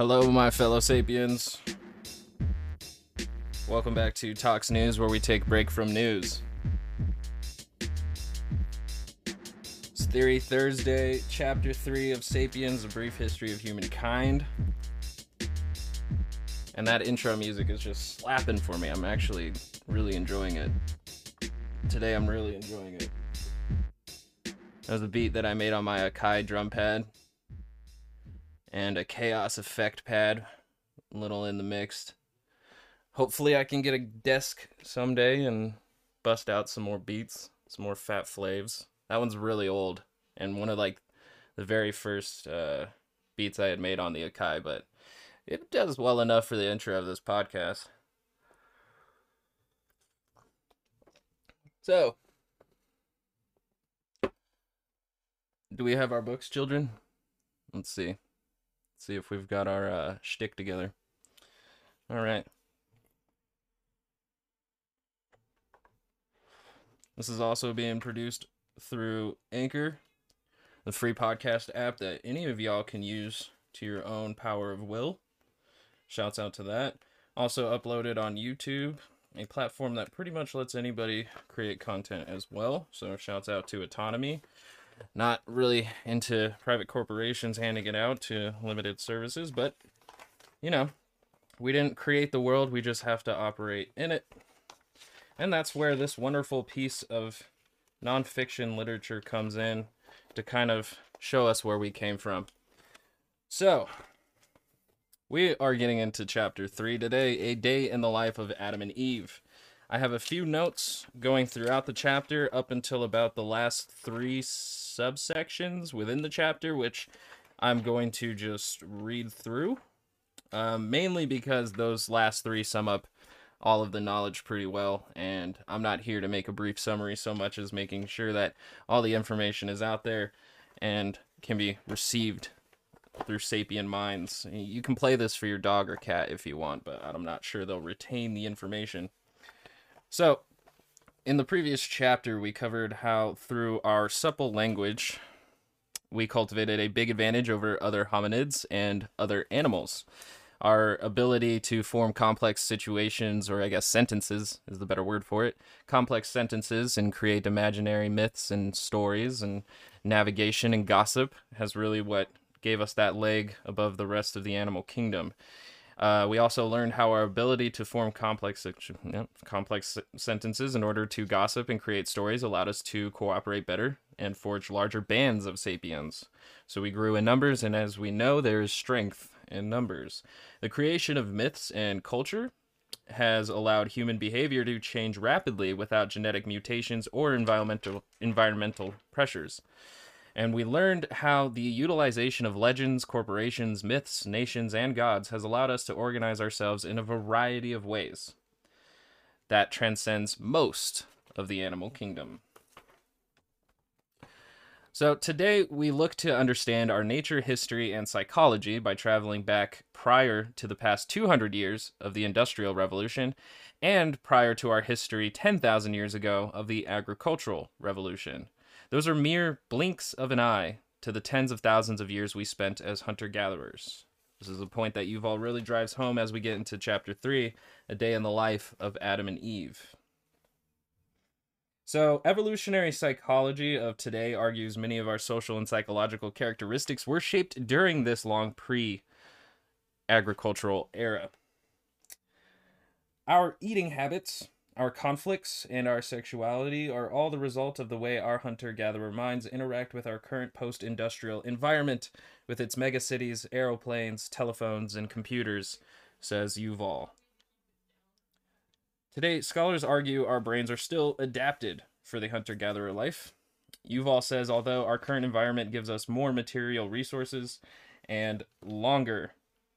Hello, my fellow sapiens. Welcome back to Talks News, where we take break from news. It's Theory Thursday, Chapter 3 of Sapiens, A Brief History of Humankind. And that intro music is just slapping for me. I'm actually really enjoying it. Today, I'm really enjoying it. That was a beat that I made on my Akai drum pad and a Kaoss effect pad, a little in the mixed. Hopefully, I can get a desk someday and bust out some more beats, some more fat flaves. That one's really old and one of like the very first uh, beats I had made on the Akai, but it does well enough for the intro of this podcast. So, do we have our books, children? Let's see see if we've got our uh, shtick together. All right. This is also being produced through Anchor, the free podcast app that any of y'all can use to your own power of will. Shouts out to that. Also uploaded on YouTube, a platform that pretty much lets anybody create content as well. So shouts out to Autonomy not really into private corporations handing it out to limited services, but you know, we didn't create the world, we just have to operate in it. And that's where this wonderful piece of nonfiction literature comes in to kind of show us where we came from. So, we are getting into chapter 3 today, A Day in the Life of Adam and Eve. I have a few notes going throughout the chapter up until about the last three subsections within the chapter, which I'm going to just read through. Um, mainly because those last three sum up all of the knowledge pretty well, and I'm not here to make a brief summary so much as making sure that all the information is out there and can be received through sapient minds. You can play this for your dog or cat if you want, but I'm not sure they'll retain the information. So, in the previous chapter, we covered how through our supple language, we cultivated a big advantage over other hominids and other animals. Our ability to form complex situations, or I guess sentences is the better word for it, complex sentences and create imaginary myths and stories and navigation and gossip has really what gave us that leg above the rest of the animal kingdom. Uh, we also learned how our ability to form complex complex sentences in order to gossip and create stories allowed us to cooperate better and forge larger bands of sapiens. So we grew in numbers, and as we know, there is strength in numbers. The creation of myths and culture has allowed human behavior to change rapidly without genetic mutations or environmental environmental pressures. And we learned how the utilization of legends, corporations, myths, nations, and gods has allowed us to organize ourselves in a variety of ways that transcends most of the animal kingdom. So, today we look to understand our nature, history, and psychology by traveling back prior to the past 200 years of the Industrial Revolution and prior to our history 10,000 years ago of the Agricultural Revolution. Those are mere blinks of an eye to the tens of thousands of years we spent as hunter gatherers. This is a point that Yuval really drives home as we get into chapter 3 A Day in the Life of Adam and Eve. So, evolutionary psychology of today argues many of our social and psychological characteristics were shaped during this long pre agricultural era. Our eating habits our conflicts and our sexuality are all the result of the way our hunter gatherer minds interact with our current post industrial environment, with its megacities, aeroplanes, telephones, and computers, says Yuval. Today, scholars argue our brains are still adapted for the hunter gatherer life. Yuval says although our current environment gives us more material resources and longer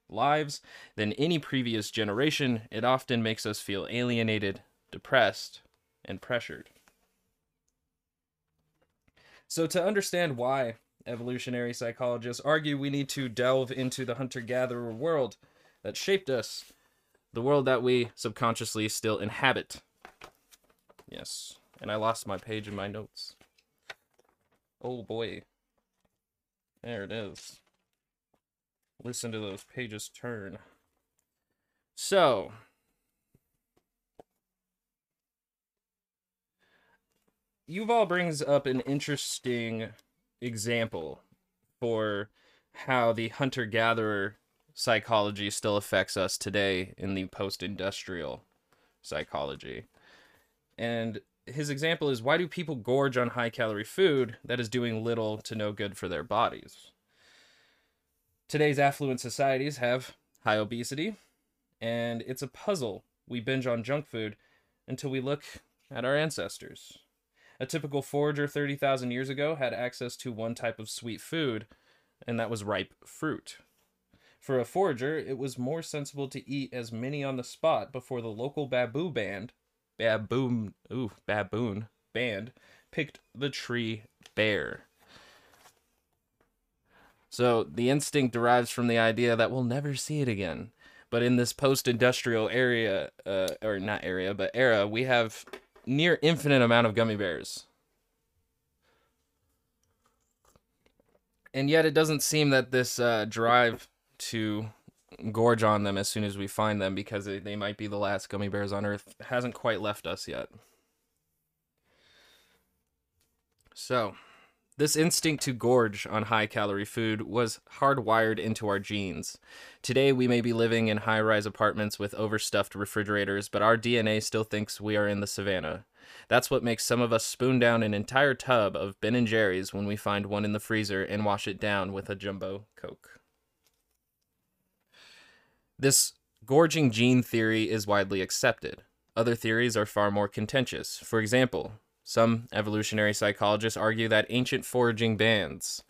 lives than any previous generation, it often makes us feel alienated, depressed, and pressured. So, to understand why evolutionary psychologists argue we need to delve into the hunter gatherer world that shaped us, the world that we subconsciously still inhabit. Yes, and I lost my page in my notes. Oh boy. There it is. listen to those pages turn. So, Yuval brings up an interesting example for how the hunter gatherer psychology still affects us today in the post industrial psychology. And his example is why do people gorge on high calorie food that is doing little to no good for their bodies? Today's affluent societies have high obesity, and it's a puzzle. We binge on junk food until we look at our ancestors. A typical forager 30,000 years ago had access to one type of sweet food, and that was ripe fruit. For a forager, it was more sensible to eat as many on the spot before the local baboo band, baboon, ooh, baboon band picked the tree bare. So the instinct derives from the idea that we'll never see it again. But in this post-industrial area, uh, or not area, but era, we have near infinite amount of gummy bears. And yet it doesn't seem that this uh, drive to gorge on them as soon as we find them because they, they might be the last gummy bears on Earth hasn't quite left us yet. So, this instinct to gorge on high calorie food was hardwired into our genes. Today, we may be living in high rise apartments with overstuffed refrigerators, but our DNA still thinks we are in the savannah. That's what makes some of us spoon down an entire tub of Ben and Jerry's when we find one in the freezer and wash it down with a jumbo Coke. This gorging gene theory is widely accepted. Other theories are far more contentious. For example, some evolutionary psychologists argue that ancient foraging bands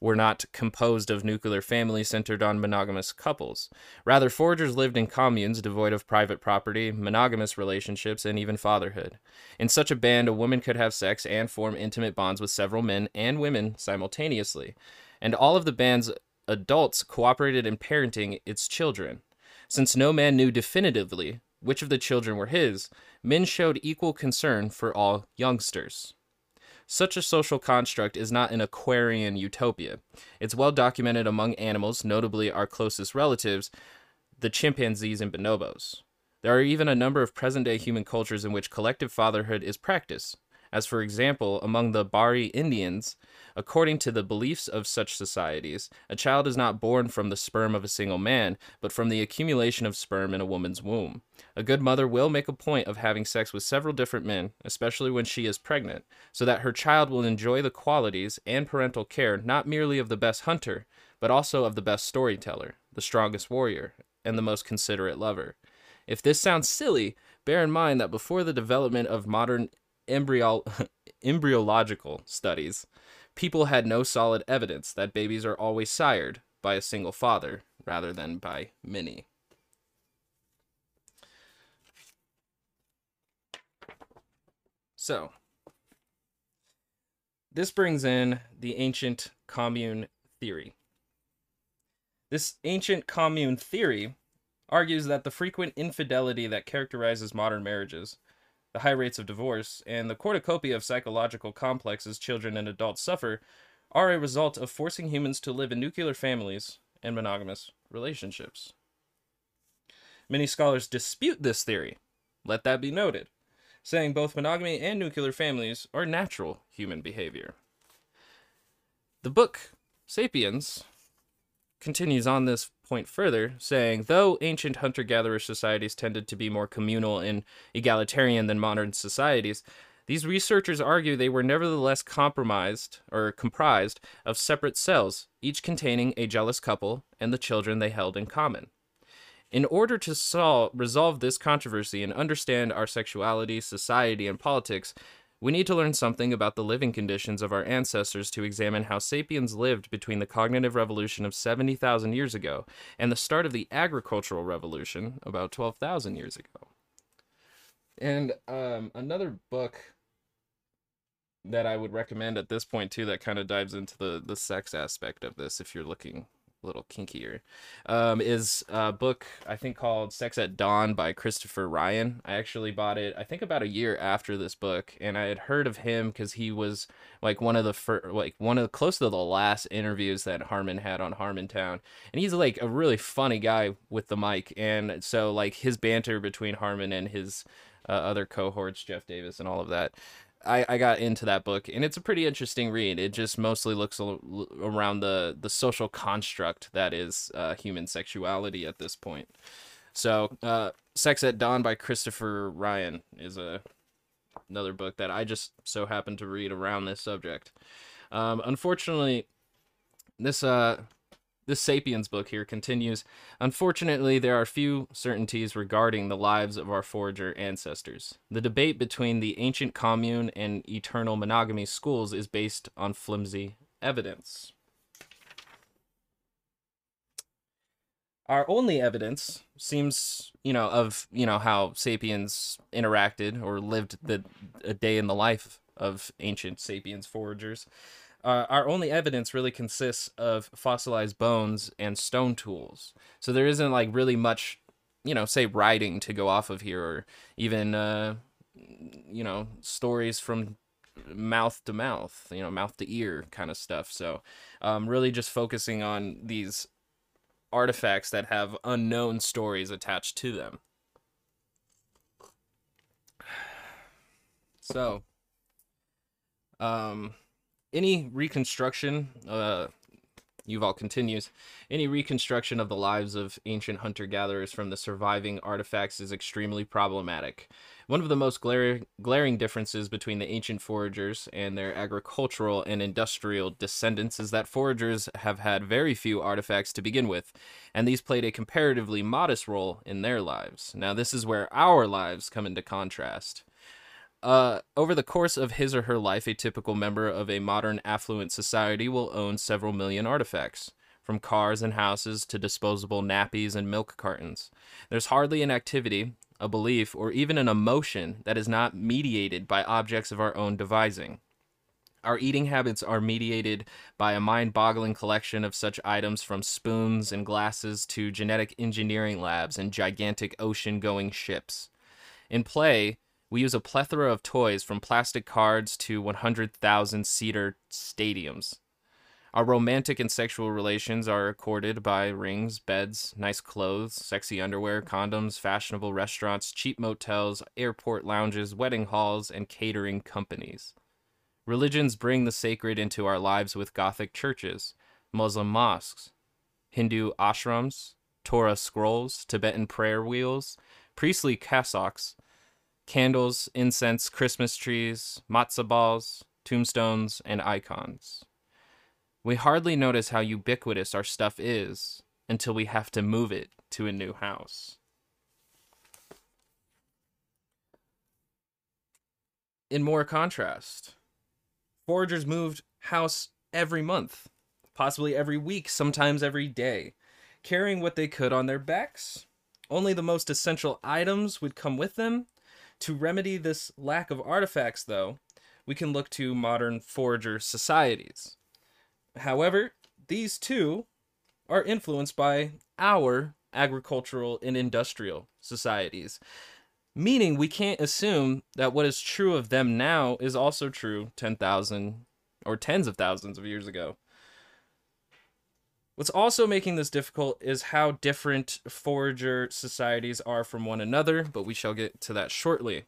were not composed of nuclear families centered on monogamous couples. Rather, foragers lived in communes devoid of private property, monogamous relationships, and even fatherhood. In such a band, a woman could have sex and form intimate bonds with several men and women simultaneously, and all of the band's adults cooperated in parenting its children. Since no man knew definitively which of the children were his, men showed equal concern for all youngsters. Such a social construct is not an Aquarian utopia. It's well documented among animals, notably our closest relatives, the chimpanzees and bonobos. There are even a number of present day human cultures in which collective fatherhood is practiced, as for example, among the Bari Indians, according to the beliefs of such societies, a child is not born from the sperm of a single man, but from the accumulation of sperm in a woman's womb. A good mother will make a point of having sex with several different men, especially when she is pregnant, so that her child will enjoy the qualities and parental care not merely of the best hunter, but also of the best storyteller, the strongest warrior, and the most considerate lover. If this sounds silly, bear in mind that before the development of modern embryo- embryological studies, people had no solid evidence that babies are always sired by a single father rather than by many. So, this brings in the ancient commune theory. This ancient commune theory argues that the frequent infidelity that characterizes modern marriages the high rates of divorce, and the cornucopia of psychological complexes children and adults suffer are a result of forcing humans to live in nuclear families and monogamous relationships. Many scholars dispute this theory, let that be noted, saying both monogamy and nuclear families are natural human behavior. The book Sapiens continues on this point further, saying, though ancient hunter gatherer societies tended to be more communal and egalitarian than modern societies, these researchers argue they were nevertheless compromised or comprised of separate cells, each containing a jealous couple and the children they held in common. In order to solve, resolve this controversy and understand our sexuality, society, and politics, we need to learn something about the living conditions of our ancestors to examine how sapiens lived between the cognitive revolution of 70,000 years ago and the start of the agricultural revolution about 12,000 years ago. And um, another book that I would recommend at this point too that kind of dives into the the sex aspect of this if you're looking little kinkier, um, is a book I think called Sex at Dawn by Christopher Ryan. I actually bought it I think about a year after this book, and I had heard of him because he was like one of the fir- like one of the, close to the last interviews that Harmon had on Harmontown, and he's like a really funny guy with the mic, and so like his banter between Harmon and his uh, other cohorts, Jeff Davis, and all of that. I, I got into that book and it's a pretty interesting read. It just mostly looks around the the social construct that is uh, human sexuality at this point. So, uh, Sex at Dawn by Christopher Ryan is a another book that I just so happened to read around this subject. Um, unfortunately, this uh this Sapiens book here continues. Unfortunately, there are few certainties regarding the lives of our forager ancestors. The debate between the ancient commune and eternal monogamy schools is based on flimsy evidence. Our only evidence seems, you know, of, you know, how sapiens interacted or lived the a day in the life of ancient sapiens foragers uh, our only evidence really consists of fossilized bones and stone tools. So there isn't like really much, you know, say writing to go off of here, or even, uh, you know, stories from mouth to mouth, you know, mouth to ear kind of stuff. So, um, really just focusing on these artifacts that have unknown stories attached to them. So, um, any reconstruction, uh, Yuval continues, any reconstruction of the lives of ancient hunter gatherers from the surviving artifacts is extremely problematic. One of the most glaring, glaring differences between the ancient foragers and their agricultural and industrial descendants is that foragers have had very few artifacts to begin with, and these played a comparatively modest role in their lives. Now, this is where our lives come into contrast. Uh, over the course of his or her life, a typical member of a modern affluent society will own several million artifacts, from cars and houses to disposable nappies and milk cartons. There's hardly an activity, a belief, or even an emotion that is not mediated by objects of our own devising. Our eating habits are mediated by a mind boggling collection of such items from spoons and glasses to genetic engineering labs and gigantic ocean going ships. In play, we use a plethora of toys from plastic cards to 100,000 seater stadiums. Our romantic and sexual relations are accorded by rings, beds, nice clothes, sexy underwear, condoms, fashionable restaurants, cheap motels, airport lounges, wedding halls, and catering companies. Religions bring the sacred into our lives with Gothic churches, Muslim mosques, Hindu ashrams, Torah scrolls, Tibetan prayer wheels, priestly cassocks, candles, incense, Christmas trees, matzo balls, tombstones, and icons. We hardly notice how ubiquitous our stuff is until we have to move it to a new house. In more contrast, foragers moved house every month, possibly every week, sometimes every day, carrying what they could on their backs. Only the most essential items would come with them, to remedy this lack of artifacts, though, we can look to modern forager societies. However, these too are influenced by our agricultural and industrial societies, meaning we can't assume that what is true of them now is also true 10,000 or tens of thousands of years ago. What's also making this difficult is how different forager societies are from one another, but we shall get to that shortly.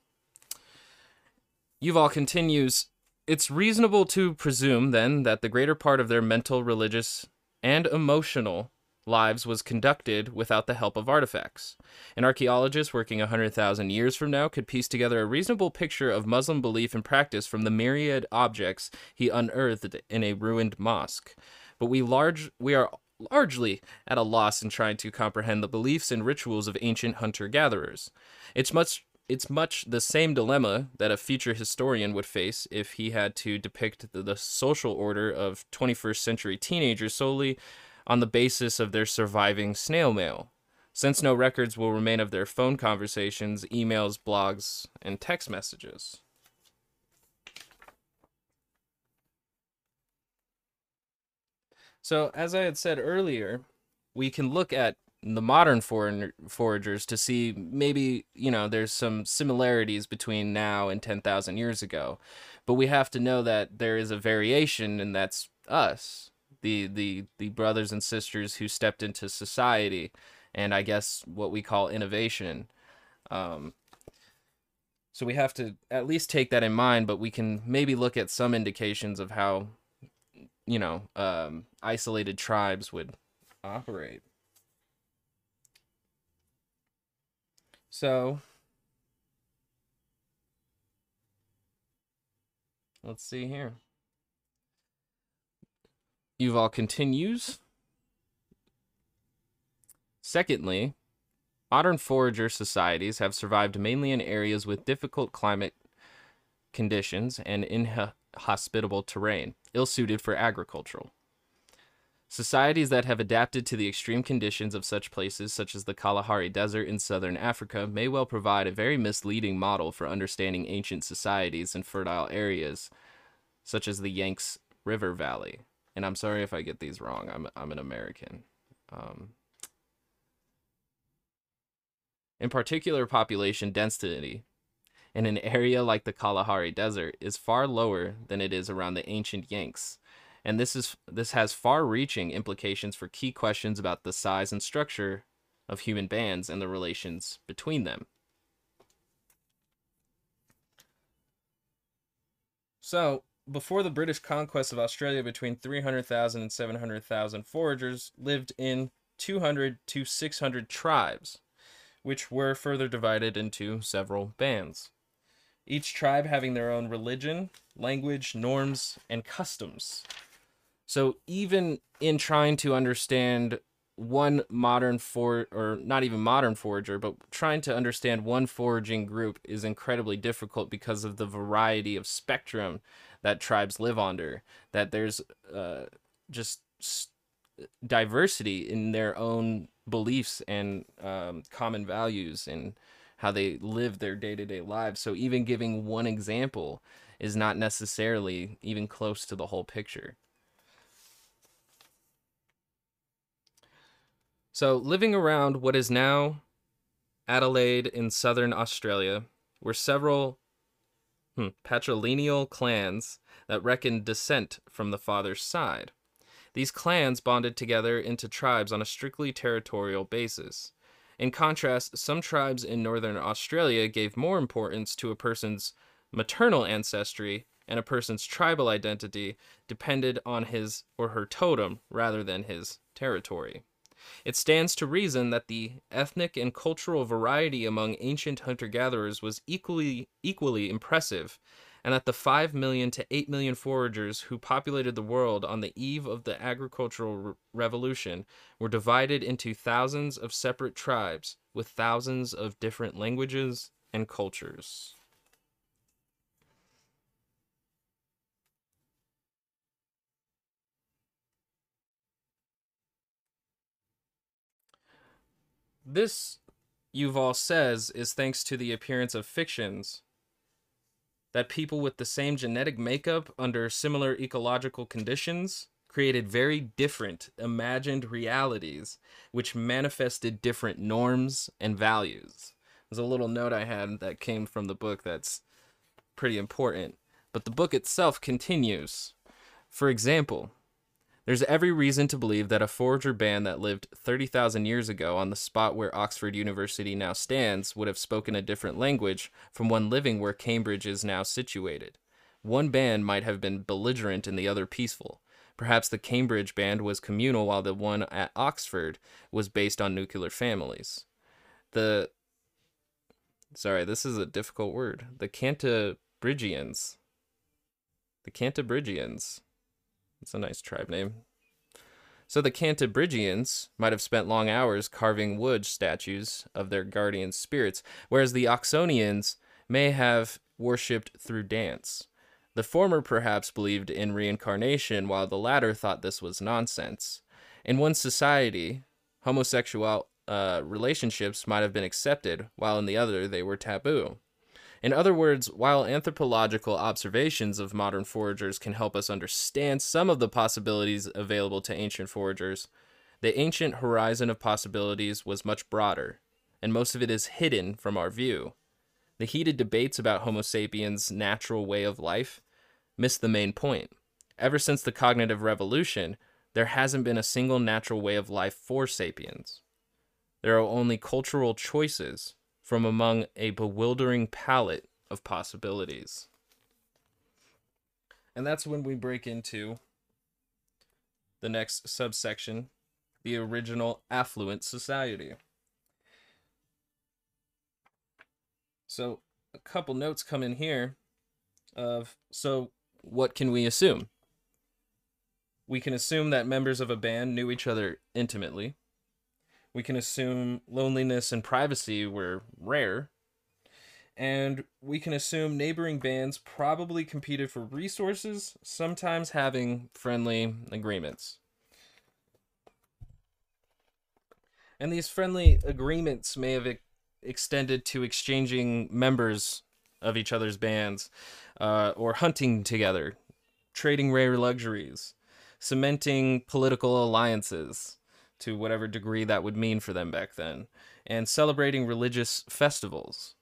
Yuval continues It's reasonable to presume, then, that the greater part of their mental, religious, and emotional lives was conducted without the help of artifacts. An archaeologist working 100,000 years from now could piece together a reasonable picture of Muslim belief and practice from the myriad objects he unearthed in a ruined mosque. But we large we are largely at a loss in trying to comprehend the beliefs and rituals of ancient hunter gatherers. It's much it's much the same dilemma that a future historian would face if he had to depict the, the social order of 21st century teenagers solely on the basis of their surviving snail mail. Since no records will remain of their phone conversations, emails, blogs, and text messages. So, as I had said earlier, we can look at the modern foreign foragers to see maybe, you know, there's some similarities between now and 10,000 years ago. But we have to know that there is a variation and that's us. The the the brothers and sisters who stepped into society and I guess what we call innovation. Um, so we have to at least take that in mind, but we can maybe look at some indications of how, you know, um, isolated tribes would operate. So, let's see here. Yuval continues. Secondly, modern forager societies have survived mainly in areas with difficult climate conditions and inhospitable terrain, ill suited for agricultural. Societies that have adapted to the extreme conditions of such places, such as the Kalahari Desert in southern Africa, may well provide a very misleading model for understanding ancient societies in fertile areas, such as the Yanks River Valley. And I'm sorry if I get these wrong. I'm I'm an American. Um, in particular, population density in an area like the Kalahari Desert is far lower than it is around the ancient Yanks. And this is this has far-reaching implications for key questions about the size and structure of human bands and the relations between them. So, before the British conquest of Australia, between 300,000 and 700,000 foragers lived in 200 to 600 tribes which were further divided into several bands. Each tribe having their own religion, language, norms, and customs. So even in trying to understand one modern for or not even modern forager, but trying to understand one foraging group is incredibly difficult because of the variety of spectrum that tribes live under. That there's uh, just diversity in their own beliefs and um, common values and how they live their day-to-day lives. So even giving one example is not necessarily even close to the whole picture. So living around what is now adelaide in southern australia were several hmm, patrilineal clans that reckoned descent from the father's side. These clans bonded together into tribes on a strictly territorial basis. In contrast, some tribes in northern Australia gave more importance to a person's maternal ancestry and a person's tribal identity depended on his or her totem rather than his territory. It stands to reason that the ethnic and cultural variety among ancient hunter gatherers was equally equally impressive and that the 5 million to 8 million foragers who populated the world on the eve of the agricultural re- revolution were divided into thousands of separate tribes with thousands of different languages and cultures. This, Yuval says, is thanks to the appearance of fictions that people with the same genetic makeup under similar ecological conditions created very different imagined realities which manifested different norms and values. There's a little note I had that came from the book that's pretty important. But the book itself continues. For example, there's every reason to believe that a forager band that lived 30,000 years ago on the spot where Oxford University now stands would have spoken a different language from one living where Cambridge is now situated. One band might have been belligerent and the other peaceful. Perhaps the Cambridge band was communal while the one at Oxford was based on nuclear families. The Sorry, this is a difficult word. The Cantabrigians. The Cantabrigians it's a nice tribe name. So the Cantabrigians might have spent long hours carving wood statues of their guardian spirits, whereas the Oxonians may have worshipped through dance. The former perhaps believed in reincarnation, while the latter thought this was nonsense. In one society, homosexual uh, relationships might have been accepted, while in the other they were taboo. In other words, while anthropological observations of modern foragers can help us understand some of the possibilities available to ancient foragers, the ancient horizon of possibilities was much broader, and most of it is hidden from our view. The heated debates about Homo sapiens' natural way of life miss the main point. Ever since the cognitive revolution, there hasn't been a single natural way of life for sapiens. There are only cultural choices from among a bewildering palette of possibilities. And that's when we break into the next subsection the original affluent society. So, a couple notes come in here of so what can we assume? We can assume that members of a band knew each other intimately. We can assume loneliness and privacy were rare. And we can assume neighboring bands probably competed for resources, sometimes having friendly agreements. And these friendly agreements may have extended to exchanging members of each other's bands, uh, or hunting together, trading rare luxuries, cementing political alliances to whatever degree that would mean for them back then, and celebrating religious festivals.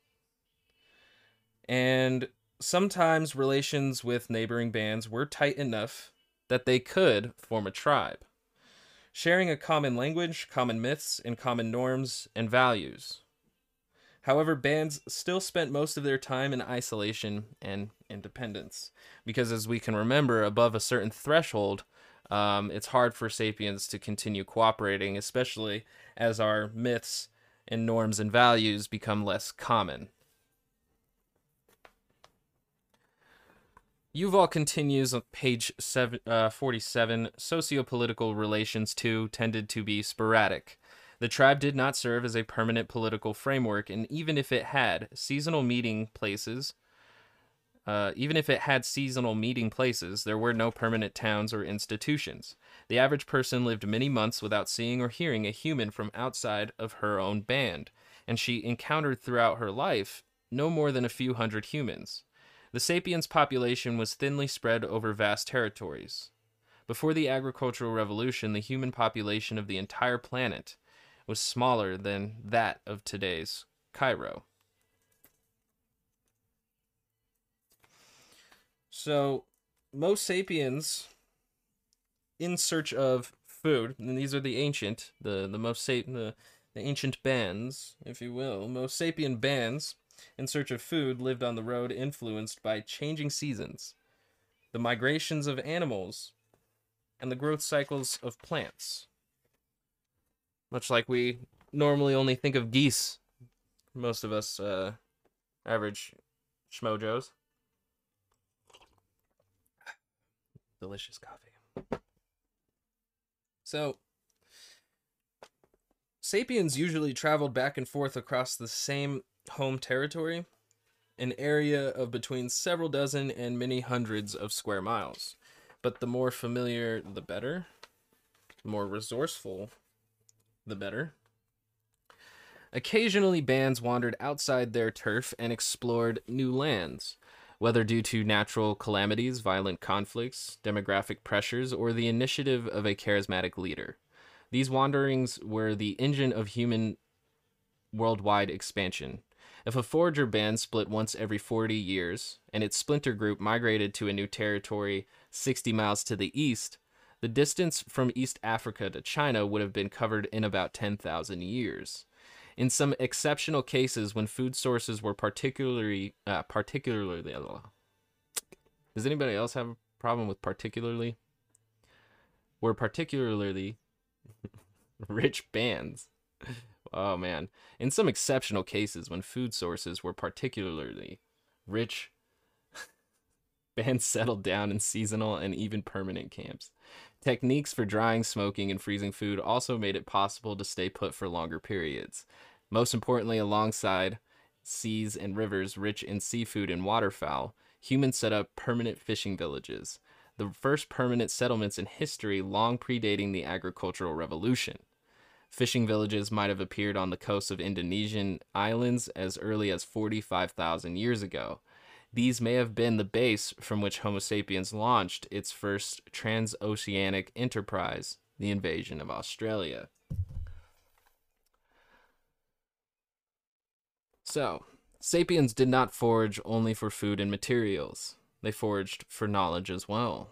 And sometimes relations with neighboring bands were tight enough that they could form a tribe, sharing a common language, common myths, and common norms and values. However, bands still spent most of their time in isolation and independence, because as we can remember, above a certain threshold, um, it's hard for sapiens to continue cooperating, especially as our myths and norms and values become less common. Yuval continues on page seven, uh, 47 Sociopolitical relations, too, tended to be sporadic. The tribe did not serve as a permanent political framework, and even if it had, seasonal meeting places uh, even if it had seasonal meeting places, there were no permanent towns or institutions. The average person lived many months without seeing or hearing a human from outside of her own band, and she encountered throughout her life no more than a few hundred humans. The sapiens population was thinly spread over vast territories. Before the agricultural revolution, the human population of the entire planet was smaller than that of today's Cairo. So, most sapiens, in search of food, and these are the ancient, the the most sap- the, the ancient bands, if you will, most sapient bands, in search of food, lived on the road, influenced by changing seasons, the migrations of animals, and the growth cycles of plants. Much like we normally only think of geese, most of us uh, average schmojos. Delicious coffee. So, sapiens usually traveled back and forth across the same home territory, an area of between several dozen and many hundreds of square miles. But the more familiar, the better. The more resourceful, the better. Occasionally, bands wandered outside their turf and explored new lands whether due to natural calamities, violent conflicts, demographic pressures, or the initiative of a charismatic leader. These wanderings were the engine of human worldwide expansion. If a forager band split once every 40 years, and its splinter group migrated to a new territory 60 miles to the east, the distance from East Africa to China would have been covered in about 10,000 years. In some exceptional cases, when food sources were particularly, uh, particularly, does anybody else have a problem with particularly? Were particularly rich bands. Oh man. In some exceptional cases, when food sources were particularly rich, bands settled down in seasonal and even permanent camps. Techniques for drying, smoking, and freezing food also made it possible to stay put for longer periods. Most importantly, alongside seas and rivers rich in seafood and waterfowl, humans set up permanent fishing villages, the first permanent settlements in history long predating the agricultural revolution. Fishing villages might have appeared on the coasts of Indonesian islands as early as 45,000 years ago. These may have been the base from which Homo sapiens launched its first transoceanic enterprise, the invasion of Australia. So, sapiens did not forage only for food and materials, they foraged for knowledge as well.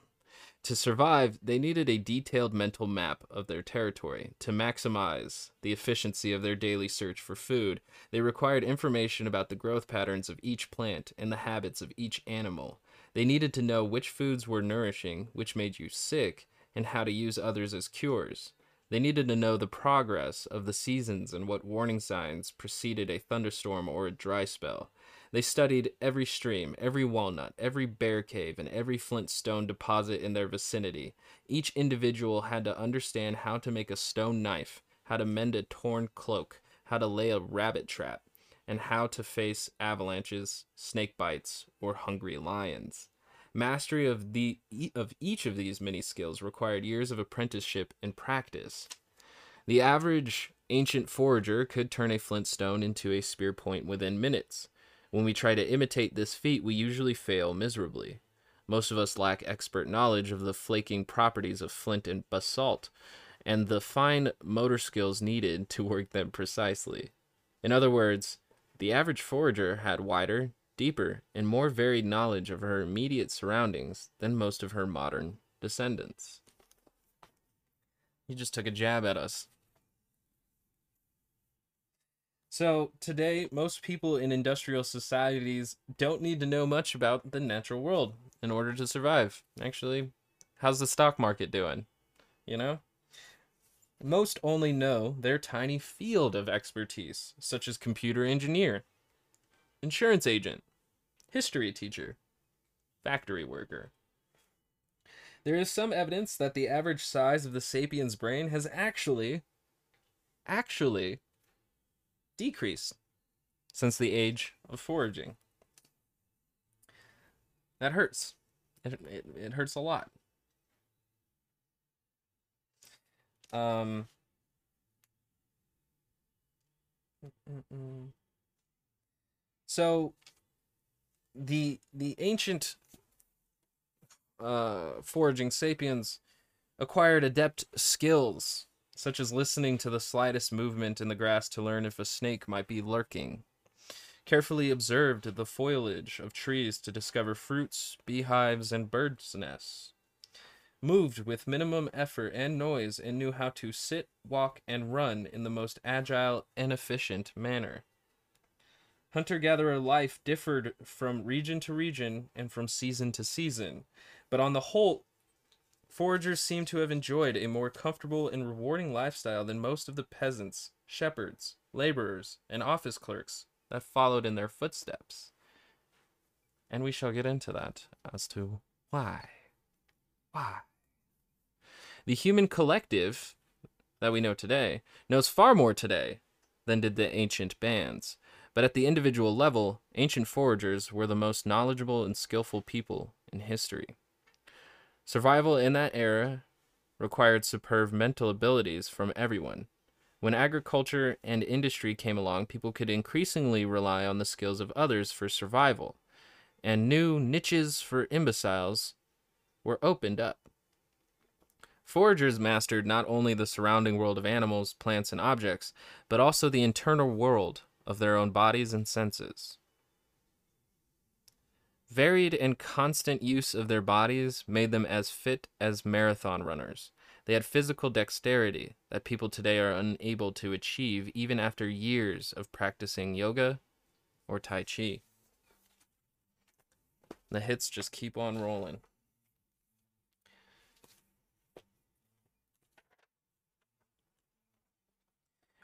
To survive, they needed a detailed mental map of their territory. To maximize the efficiency of their daily search for food, they required information about the growth patterns of each plant and the habits of each animal. They needed to know which foods were nourishing, which made you sick, and how to use others as cures. They needed to know the progress of the seasons and what warning signs preceded a thunderstorm or a dry spell. They studied every stream, every walnut, every bear cave, and every flint stone deposit in their vicinity. Each individual had to understand how to make a stone knife, how to mend a torn cloak, how to lay a rabbit trap, and how to face avalanches, snake bites, or hungry lions. Mastery of the of each of these many skills required years of apprenticeship and practice. The average ancient forager could turn a flint stone into a spear point within minutes. When we try to imitate this feat, we usually fail miserably. Most of us lack expert knowledge of the flaking properties of flint and basalt, and the fine motor skills needed to work them precisely. In other words, the average forager had wider, deeper, and more varied knowledge of her immediate surroundings than most of her modern descendants. You just took a jab at us. So, today, most people in industrial societies don't need to know much about the natural world in order to survive. Actually, how's the stock market doing? You know? Most only know their tiny field of expertise, such as computer engineer, insurance agent, history teacher, factory worker. There is some evidence that the average size of the sapiens brain has actually, actually decreased since the age of foraging. That hurts. It, it, it hurts a lot. Um, so the the ancient uh, foraging sapiens acquired adept skills such as listening to the slightest movement in the grass to learn if a snake might be lurking. Carefully observed the foliage of trees to discover fruits, beehives, and birds' nests. Moved with minimum effort and noise and knew how to sit, walk, and run in the most agile and efficient manner. Hunter gatherer life differed from region to region and from season to season, but on the whole, Foragers seem to have enjoyed a more comfortable and rewarding lifestyle than most of the peasants, shepherds, laborers, and office clerks that followed in their footsteps. And we shall get into that as to why. Why? The human collective that we know today knows far more today than did the ancient bands. But at the individual level, ancient foragers were the most knowledgeable and skillful people in history. Survival in that era required superb mental abilities from everyone. When agriculture and industry came along, people could increasingly rely on the skills of others for survival, and new niches for imbeciles were opened up. Foragers mastered not only the surrounding world of animals, plants, and objects, but also the internal world of their own bodies and senses. Varied and constant use of their bodies made them as fit as marathon runners. They had physical dexterity that people today are unable to achieve even after years of practicing yoga or Tai Chi. The hits just keep on rolling.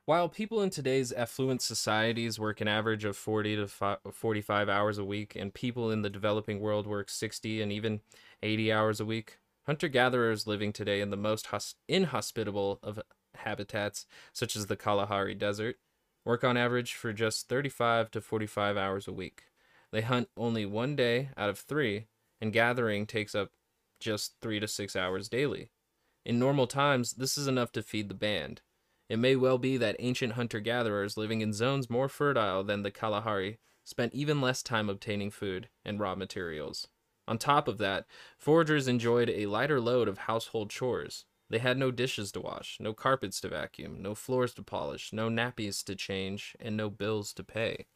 While people in today's affluent societies work an average of 40 to 45 hours a week, and people in the developing world work 60 and even 80 hours a week, hunter gatherers living today in the most hos- inhospitable of habitats, such as the Kalahari Desert, work on average for just 35 to 45 hours a week. They hunt only one day out of three, and gathering takes up just three to six hours daily. In normal times, this is enough to feed the band It may well be that ancient hunter gatherers living in zones more fertile than the Kalahari spent even less time obtaining food and raw materials. On top of that, foragers enjoyed a lighter load of household chores. They had no dishes to wash, no carpets to vacuum, no floors to polish, no nappies to change, and no bills to pay.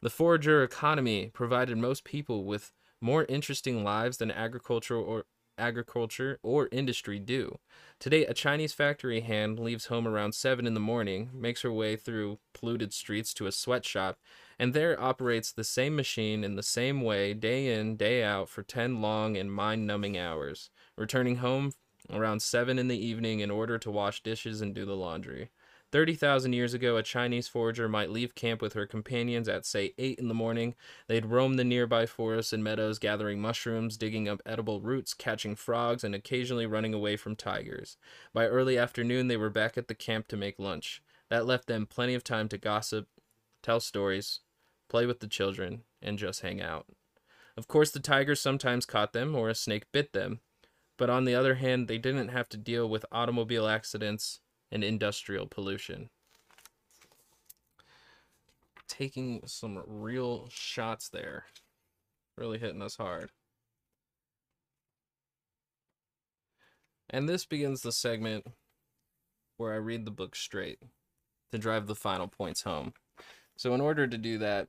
The forager economy provided most people with more interesting lives than agricultural or agriculture or industry do. Today, a Chinese factory hand leaves home around 7 in the morning, makes her way through polluted streets to a sweatshop, and there operates the same machine in the same way day in, day out for 10 long and mind numbing hours, returning home around 7 in the evening in order to wash dishes and do the laundry. 30,000 years ago, a Chinese forager might leave camp with her companions at, say, 8 in the morning. They'd roam the nearby forests and meadows, gathering mushrooms, digging up edible roots, catching frogs, and occasionally running away from tigers. By early afternoon, they were back at the camp to make lunch. That left them plenty of time to gossip, tell stories, play with the children, and just hang out. Of course, the tigers sometimes caught them, or a snake bit them. But on the other hand, they didn't have to deal with automobile accidents and industrial pollution. Taking some real shots there. Really hitting us hard. And this begins the segment where I read the book straight to drive the final points home. So, in order to do that,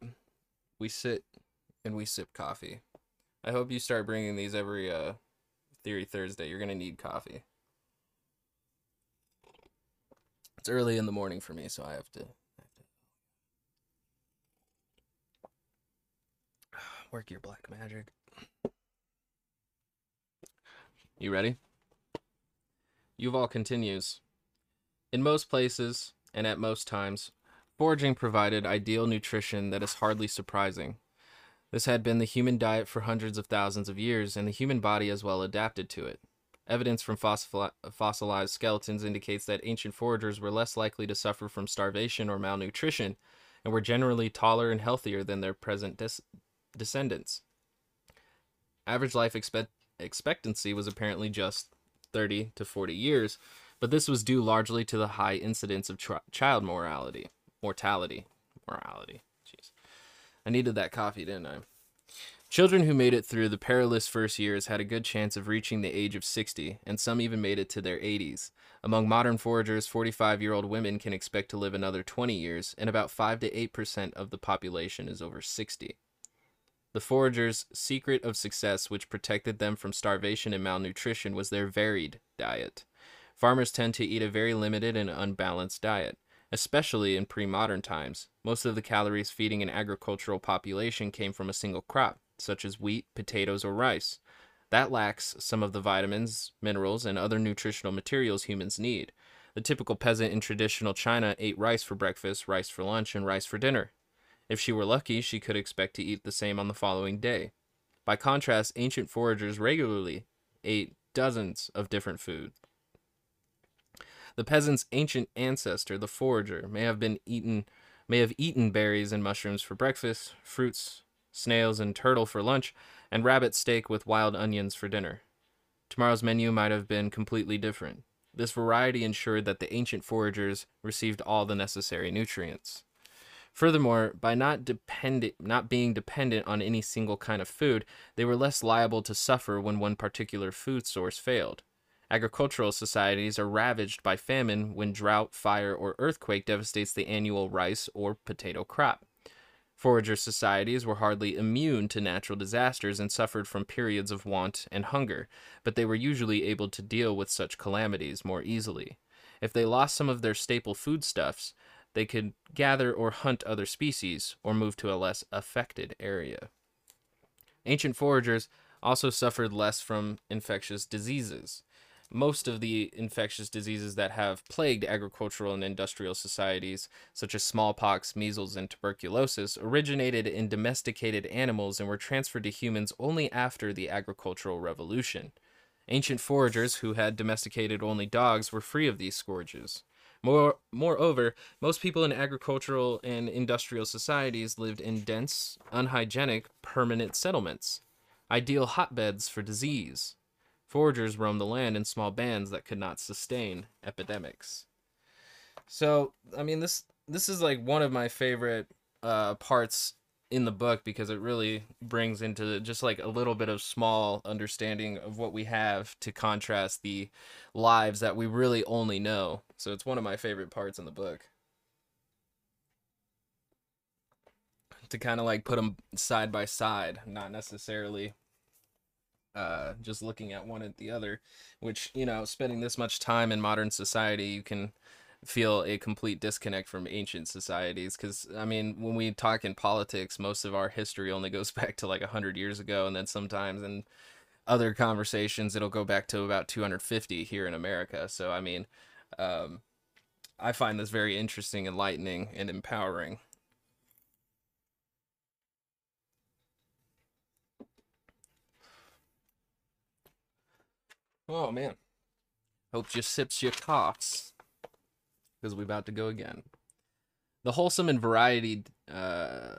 we sit and we sip coffee. I hope you start bringing these every uh, Theory Thursday. You're going to need coffee. It's early in the morning for me, so I have to. Work your black magic. You ready? Yuval continues. In most places, and at most times, foraging provided ideal nutrition that is hardly surprising. This had been the human diet for hundreds of thousands of years, and the human body as well adapted to it. Evidence from fossilized skeletons indicates that ancient foragers were less likely to suffer from starvation or malnutrition and were generally taller and healthier than their present des- descendants. Average life expect- expectancy was apparently just 30 to 40 years, but this was due largely to the high incidence of tri- child mortality. Mortality. Morality. Jeez. I needed that coffee, didn't I? Children who made it through the perilous first years had a good chance of reaching the age of 60, and some even made it to their 80s. Among modern foragers, 45 year old women can expect to live another 20 years, and about 5 to 8% of the population is over 60. The foragers' secret of success, which protected them from starvation and malnutrition, was their varied diet. Farmers tend to eat a very limited and unbalanced diet, especially in pre modern times. Most of the calories feeding an agricultural population came from a single crop such as wheat, potatoes, or rice. That lacks some of the vitamins, minerals, and other nutritional materials humans need. The typical peasant in traditional China ate rice for breakfast, rice for lunch, and rice for dinner. If she were lucky, she could expect to eat the same on the following day. By contrast, ancient foragers regularly ate dozens of different foods. The peasant's ancient ancestor, the forager, may have been eaten may have eaten berries and mushrooms for breakfast, fruits, snails and turtle for lunch, and rabbit steak with wild onions for dinner. Tomorrow's menu might have been completely different. This variety ensured that the ancient foragers received all the necessary nutrients. Furthermore, by not dependent, not being dependent on any single kind of food, they were less liable to suffer when one particular food source failed. Agricultural societies are ravaged by famine when drought, fire, or earthquake devastates the annual rice or potato crop. Forager societies were hardly immune to natural disasters and suffered from periods of want and hunger, but they were usually able to deal with such calamities more easily. If they lost some of their staple foodstuffs, they could gather or hunt other species or move to a less affected area. Ancient foragers also suffered less from infectious diseases most of the infectious diseases that have plagued agricultural and industrial societies, such as smallpox, measles, and tuberculosis, originated in domesticated animals and were transferred to humans only after the agricultural revolution. Ancient foragers who had domesticated only dogs were free of these scourges. More, moreover, most people in agricultural and industrial societies lived in dense, unhygienic, permanent settlements, ideal hotbeds for disease. Foragers roamed the land in small bands that could not sustain epidemics. So, I mean this this is like one of my favorite uh parts in the book because it really brings into just like a little bit of small understanding of what we have to contrast the lives that we really only know. So it's one of my favorite parts in the book. To kind of like put them side by side, not necessarily uh, just looking at one at the other, which, you know, spending this much time in modern society, you can feel a complete disconnect from ancient societies because i mean when we talk in politics most of our history only goes back to like 100 years ago and then sometimes in other conversations it'll go back to about 250 here in america. So i mean um, i find this very interesting enlightening and empowering oh man hope you sips your coughs because we're about to go again. The wholesome and variety, uh,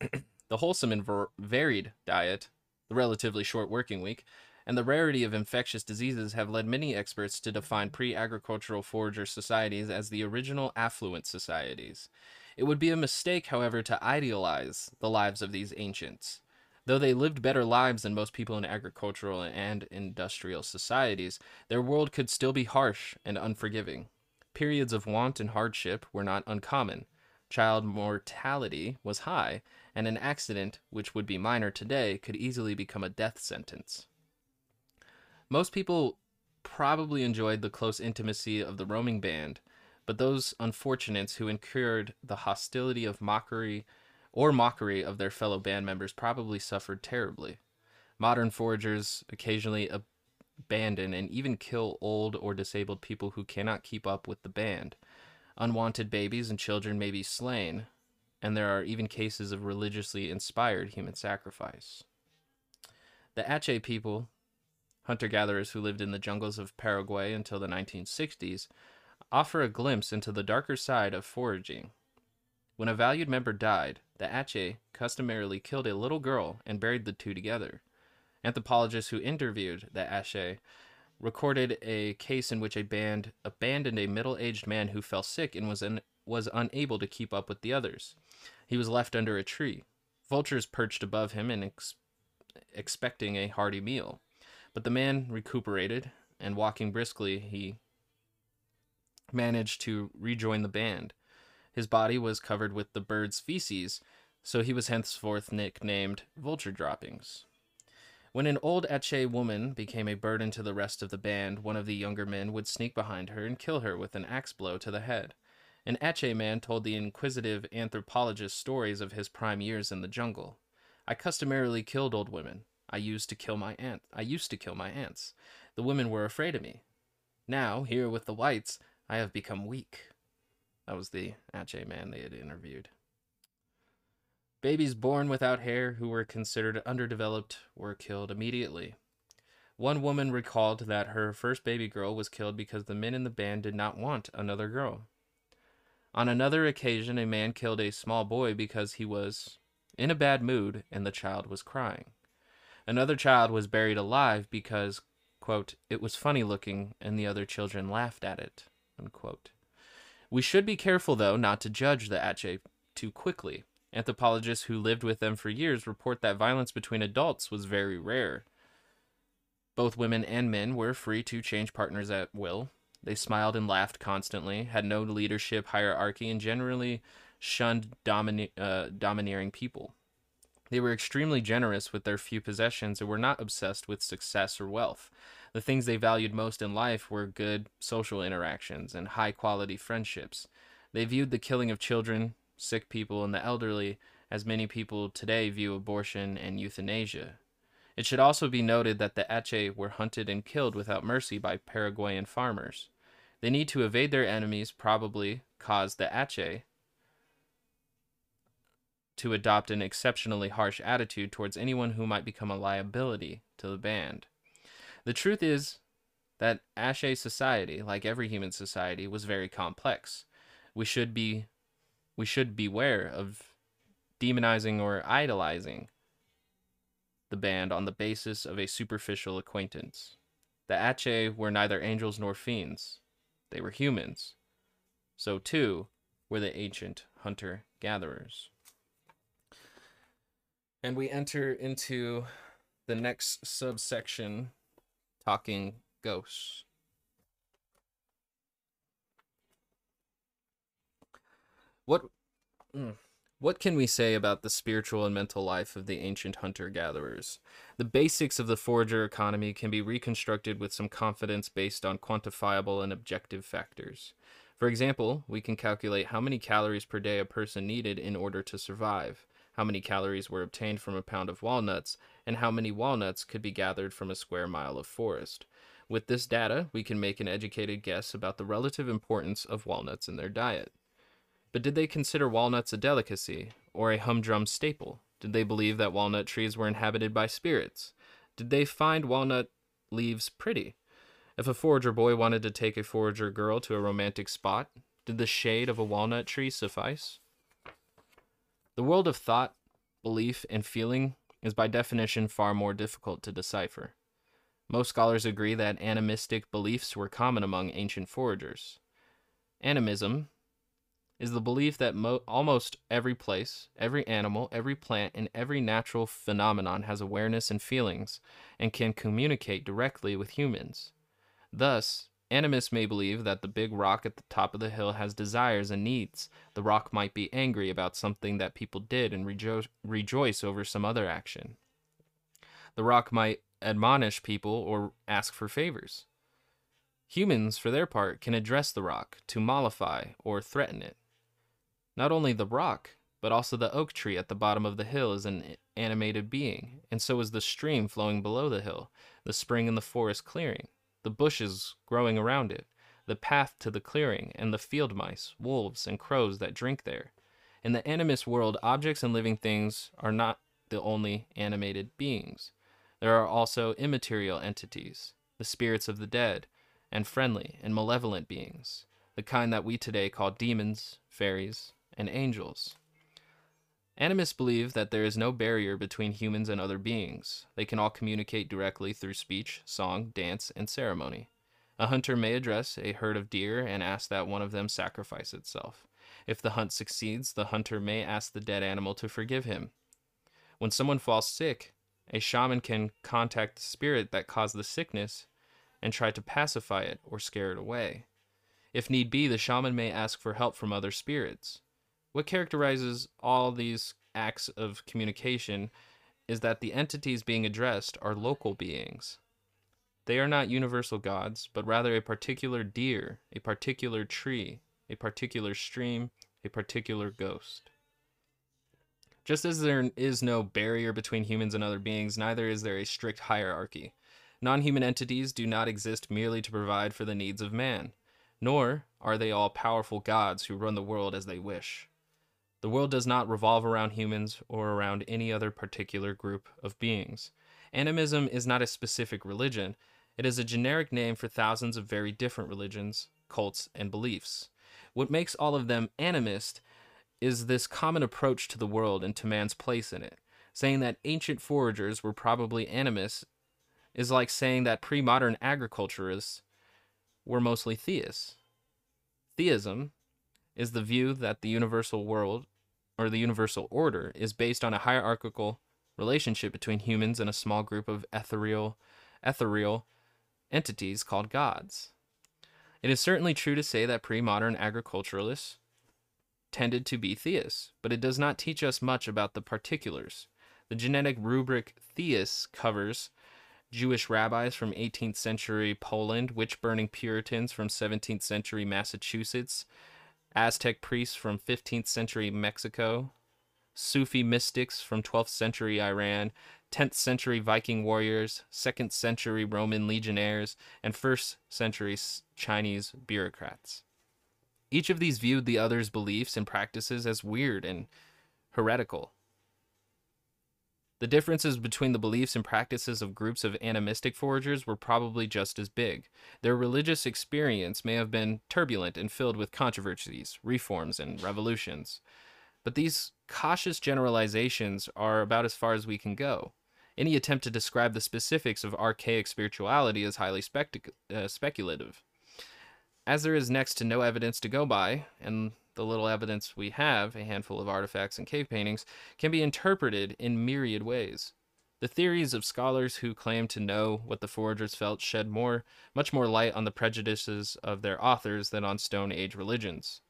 the wholesome and ver- varied diet, the relatively short working week, and the rarity of infectious diseases have led many experts to define pre-agricultural forager societies as the original affluent societies. It would be a mistake, however, to idealize the lives of these ancients. Though they lived better lives than most people in agricultural and industrial societies, their world could still be harsh and unforgiving. Periods of want and hardship were not uncommon. Child mortality was high, and an accident, which would be minor today, could easily become a death sentence. Most people probably enjoyed the close intimacy of the roaming band, but those unfortunates who incurred the hostility of mockery or mockery of their fellow band members probably suffered terribly. Modern foragers occasionally abandon, and even kill old or disabled people who cannot keep up with the band. Unwanted babies and children may be slain, and there are even cases of religiously inspired human sacrifice. The Ache people, hunter gatherers who lived in the jungles of Paraguay until the 1960s, offer a glimpse into the darker side of foraging. When a valued member died, the Ache customarily killed a little girl and buried the two together. Anthropologists who interviewed the Ache recorded a case in which a band abandoned a middle-aged man who fell sick and was was unable to keep up with the others. He was left under a tree. Vultures perched above him and ex- expecting a hearty meal. But the man recuperated, and walking briskly, he managed to rejoin the band. His body was covered with the bird's feces, so he was henceforth nicknamed Vulture Droppings. When an old Ache woman became a burden to the rest of the band, one of the younger men would sneak behind her and kill her with an axe blow to the head. An Ache man told the inquisitive anthropologist stories of his prime years in the jungle. I customarily killed old women. I used to kill my aunt. I used to kill my aunts. The women were afraid of me. Now, here with the whites, I have become weak. That was the Ache man they had interviewed. Babies born without hair who were considered underdeveloped were killed immediately. One woman recalled that her first baby girl was killed because the men in the band did not want another girl. On another occasion, a man killed a small boy because he was in a bad mood and the child was crying. Another child was buried alive because, quote, it was funny looking and the other children laughed at it, unquote. We should be careful, though, not to judge the Ache too quickly. Anthropologists who lived with them for years report that violence between adults was very rare. Both women and men were free to change partners at will. They smiled and laughed constantly, had no leadership hierarchy, and generally shunned domine- uh, domineering people. They were extremely generous with their few possessions and were not obsessed with success or wealth. The things they valued most in life were good social interactions and high quality friendships. They viewed the killing of children, sick people, and the elderly as many people today view abortion and euthanasia. It should also be noted that the Ache were hunted and killed without mercy by Paraguayan farmers. They need to evade their enemies, probably caused the Ache to adopt an exceptionally harsh attitude towards anyone who might become a liability to the band. The truth is that Ache society, like every human society, was very complex. We should be we should beware of demonizing or idolizing the band on the basis of a superficial acquaintance. The Ache were neither angels nor fiends. They were humans, so too were the ancient hunter gatherers. And we enter into the next subsection talking ghosts. What mm, what can we say about the spiritual and mental life of the ancient hunter gatherers? The basics of the forager economy can be reconstructed with some confidence based on quantifiable and objective factors. For example, we can calculate how many calories per day a person needed in order to survive, how many calories were obtained from a pound of walnuts, and how many walnuts could be gathered from a square mile of forest. With this data, we can make an educated guess about the relative importance of walnuts in their diet. But did they consider walnuts a delicacy or a humdrum staple? Did they believe that walnut trees were inhabited by spirits? Did they find walnut leaves pretty? If a forager boy wanted to take a forager girl to a romantic spot, did the shade of a walnut tree suffice? The world of thought, belief, and feeling is by definition far more difficult to decipher. Most scholars agree that animistic beliefs were common among ancient foragers. Animism is the belief that mo- almost every place, every animal, every plant, and every natural phenomenon has awareness and feelings and can communicate directly with humans. Thus, animists may believe that the big rock at the top of the hill has desires and needs. The rock might be angry about something that people did and rejo- rejoice over some other action. The rock might admonish people or ask for favors. Humans, for their part, can address the rock to mollify or threaten it. Not only the rock, but also the oak tree at the bottom of the hill is an animated being, and so is the stream flowing below the hill, the spring in the forest clearing, the bushes growing around it, the path to the clearing, and the field mice, wolves, and crows that drink there. In the animist world, objects and living things are not the only animated beings. There are also immaterial entities, the spirits of the dead, and friendly and malevolent beings, the kind that we today call demons, fairies, and angels. Animists believe that there is no barrier between humans and other beings. They can all communicate directly through speech, song, dance, and ceremony. A hunter may address a herd of deer and ask that one of them sacrifice itself. If the hunt succeeds, the hunter may ask the dead animal to forgive him. When someone falls sick, a shaman can contact the spirit that caused the sickness and try to pacify it or scare it away. If need be, the shaman may ask for help from other spirits. What characterizes all these acts of communication is that the entities being addressed are local beings. They are not universal gods, but rather a particular deer, a particular tree, a particular stream, a particular ghost. Just as there is no barrier between humans and other beings, neither is there a strict hierarchy. Non human entities do not exist merely to provide for the needs of man, nor are they all powerful gods who run the world as they wish. The world does not revolve around humans or around any other particular group of beings. Animism is not a specific religion, it is a generic name for thousands of very different religions, cults, and beliefs. What makes all of them animist is this common approach to the world and to man's place in it. Saying that ancient foragers were probably animists is like saying that pre modern agriculturists were mostly theists. Theism is the view that the universal world or the universal order is based on a hierarchical relationship between humans and a small group of ethereal ethereal entities called gods. It is certainly true to say that pre-modern agriculturalists tended to be theists, but it does not teach us much about the particulars. The genetic rubric theist covers Jewish rabbis from 18th century Poland, witch burning Puritans from 17th century Massachusetts, Aztec priests from 15th century Mexico, Sufi mystics from 12th century Iran, 10th century Viking warriors, 2nd century Roman legionnaires, and 1st century Chinese bureaucrats. Each of these viewed the other's beliefs and practices as weird and heretical. The differences between the beliefs and practices of groups of animistic foragers were probably just as big. Their religious experience may have been turbulent and filled with controversies, reforms, and revolutions. But these cautious generalizations are about as far as we can go. Any attempt to describe the specifics of archaic spirituality is highly spectic- uh, speculative. as there is next to no evidence to go by, and the little evidence we have, a handful of artifacts and cave paintings, can be interpreted in myriad ways. The theories of scholars who claim to know what the foragers felt shed more, much more light on the prejudices of their authors than on Stone Age religions.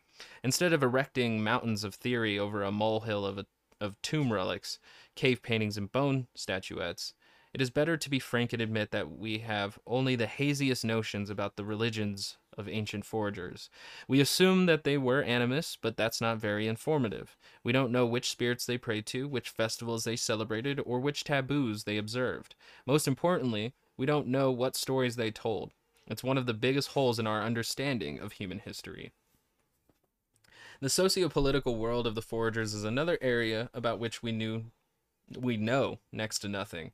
Instead of erecting mountains of theory over a molehill of, a, of tomb relics, cave paintings, and bone statuettes, it is better to be frank and admit that we have only the haziest notions about the religions of ancient foragers. We assume that they were animists, but that's not very informative. We don't know which spirits they prayed to, which festivals they celebrated, or which taboos they observed. Most importantly, we don't know what stories they told. It's one of the biggest holes in our understanding of human history. The socio-political world of the foragers is another area about which we knew we know next to nothing.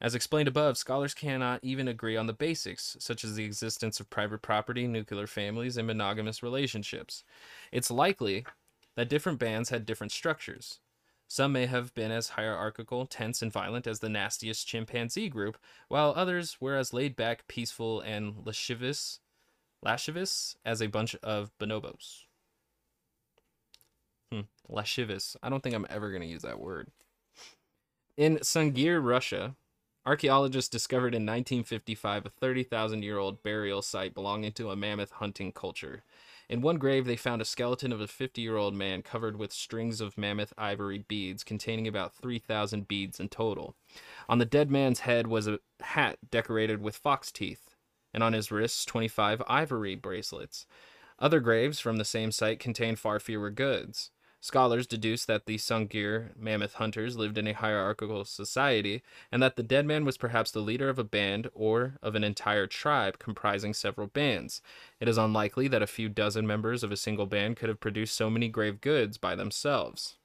As explained above, scholars cannot even agree on the basics, such as the existence of private property, nuclear families, and monogamous relationships. It's likely that different bands had different structures. Some may have been as hierarchical, tense, and violent as the nastiest chimpanzee group, while others were as laid back, peaceful, and lascivious, lascivious as a bunch of bonobos. Hmm, lascivious. I don't think I'm ever going to use that word. In Sungir, Russia, Archaeologists discovered in 1955 a 30,000 year old burial site belonging to a mammoth hunting culture. In one grave, they found a skeleton of a 50 year old man covered with strings of mammoth ivory beads containing about 3,000 beads in total. On the dead man's head was a hat decorated with fox teeth, and on his wrists, 25 ivory bracelets. Other graves from the same site contained far fewer goods. Scholars deduce that the Sungir mammoth hunters lived in a hierarchical society, and that the dead man was perhaps the leader of a band or of an entire tribe comprising several bands. It is unlikely that a few dozen members of a single band could have produced so many grave goods by themselves.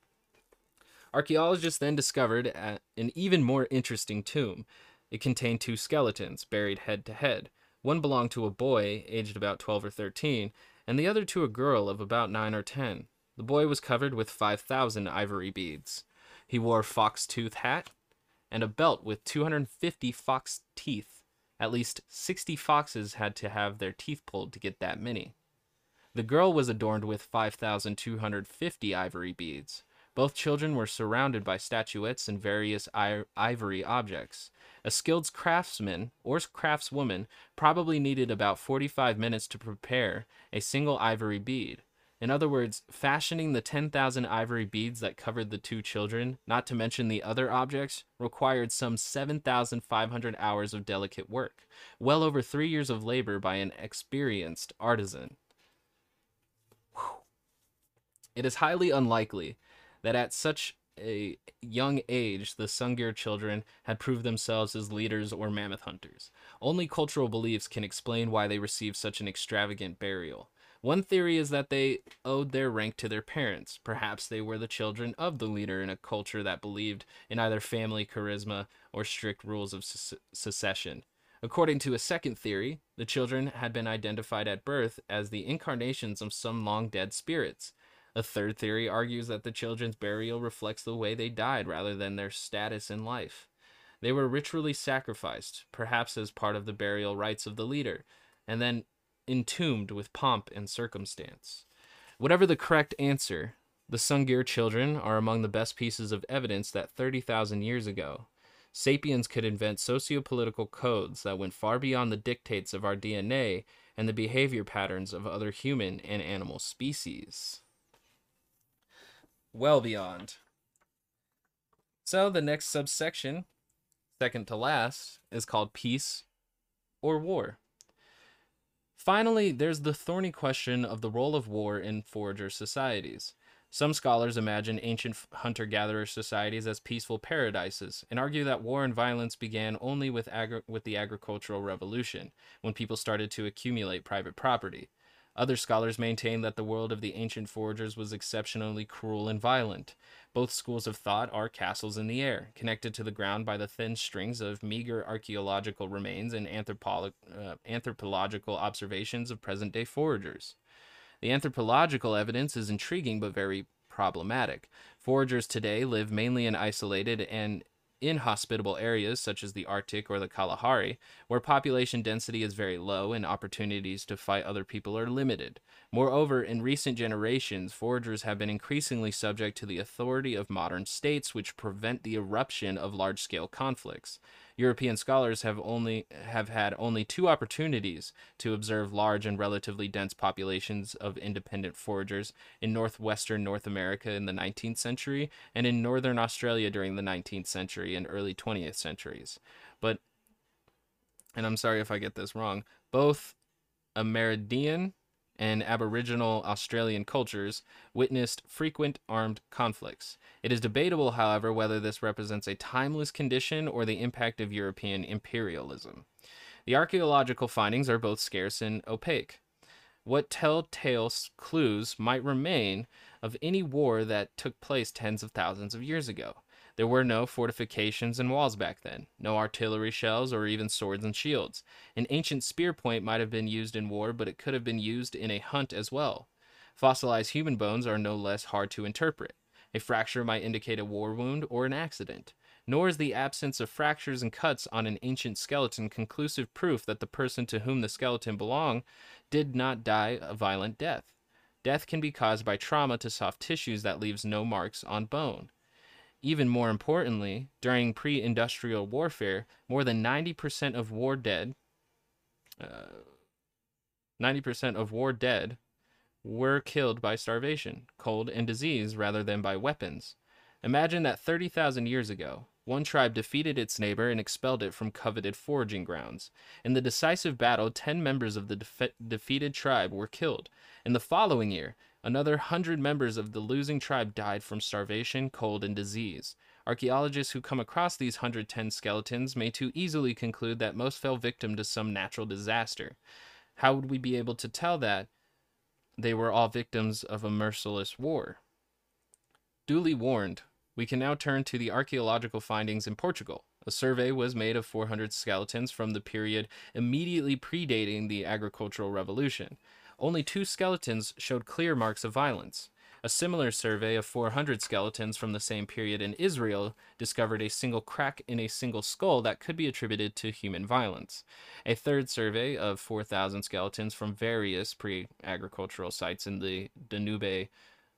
Archaeologists then discovered an even more interesting tomb. It contained two skeletons, buried head to head. One belonged to a boy, aged about 12 or 13, and the other to a girl of about 9 or 10. The boy was covered with 5,000 ivory beads. He wore a fox tooth hat and a belt with 250 fox teeth. At least 60 foxes had to have their teeth pulled to get that many. The girl was adorned with 5,250 ivory beads. Both children were surrounded by statuettes and various ivory objects. A skilled craftsman or craftswoman probably needed about 45 minutes to prepare a single ivory bead. In other words, fashioning the 10,000 ivory beads that covered the two children, not to mention the other objects, required some 7,500 hours of delicate work, well over three years of labor by an experienced artisan. Whew. It is highly unlikely that at such a young age the Sungir children had proved themselves as leaders or mammoth hunters. Only cultural beliefs can explain why they received such an extravagant burial. One theory is that they owed their rank to their parents. Perhaps they were the children of the leader in a culture that believed in either family charisma or strict rules of succession. According to a second theory, the children had been identified at birth as the incarnations of some long dead spirits. A third theory argues that the children's burial reflects the way they died rather than their status in life. They were ritually sacrificed, perhaps as part of the burial rites of the leader, and then entombed with pomp and circumstance. Whatever the correct answer, the Sungir children are among the best pieces of evidence that 30,000 years ago, sapiens could invent socio-political codes that went far beyond the dictates of our DNA and the behavior patterns of other human and animal species. Well beyond. So the next subsection, second to last, is called peace or war. Finally, there's the thorny question of the role of war in forager societies. Some scholars imagine ancient hunter gatherer societies as peaceful paradises and argue that war and violence began only with, agri- with the agricultural revolution, when people started to accumulate private property. Other scholars maintain that the world of the ancient foragers was exceptionally cruel and violent. Both schools of thought are castles in the air, connected to the ground by the thin strings of meager archaeological remains and uh, anthropological observations of present day foragers. The anthropological evidence is intriguing but very problematic. Foragers today live mainly in isolated and inhospitable areas such as the Arctic or the Kalahari, where population density is very low and opportunities to fight other people are limited. Moreover, in recent generations, foragers have been increasingly subject to the authority of modern states, which prevent the eruption of large scale conflicts. European scholars have only have had only two opportunities to observe large and relatively dense populations of independent foragers in northwestern North America in the 19th century and in northern Australia during the 19th century and early 20th centuries. But and I'm sorry if I get this wrong, both Amerindian and Aboriginal Australian cultures witnessed frequent armed conflicts. It is debatable, however, whether this represents a timeless condition or the impact of European imperialism. The archaeological findings are both scarce and opaque. What telltale clues might remain of any war that took place tens of thousands of years ago? There were no fortifications and walls back then, no artillery shells or even swords and shields. An ancient spear point might have been used in war, but it could have been used in a hunt as well. Fossilized human bones are no less hard to interpret. A fracture might indicate a war wound or an accident. Nor is the absence of fractures and cuts on an ancient skeleton conclusive proof that the person to whom the skeleton belonged did not die a violent death. Death can be caused by trauma to soft tissues that leaves no marks on bone. Even more importantly, during pre industrial warfare, more than 90% of war dead, uh, 90% of war dead were killed by starvation, cold, and disease rather than by weapons. Imagine that 30,000 years ago, one tribe defeated its neighbor and expelled it from coveted foraging grounds. In the decisive battle, 10 members of the defe- defeated tribe were killed. In the following year, Another hundred members of the losing tribe died from starvation, cold, and disease. Archaeologists who come across these 110 skeletons may too easily conclude that most fell victim to some natural disaster. How would we be able to tell that they were all victims of a merciless war? Duly warned, we can now turn to the archaeological findings in Portugal. A survey was made of 400 skeletons from the period immediately predating the agricultural revolution only two skeletons showed clear marks of violence. A similar survey of 400 skeletons from the same period in Israel discovered a single crack in a single skull that could be attributed to human violence. A third survey of 4,000 skeletons from various pre agricultural sites in the Danube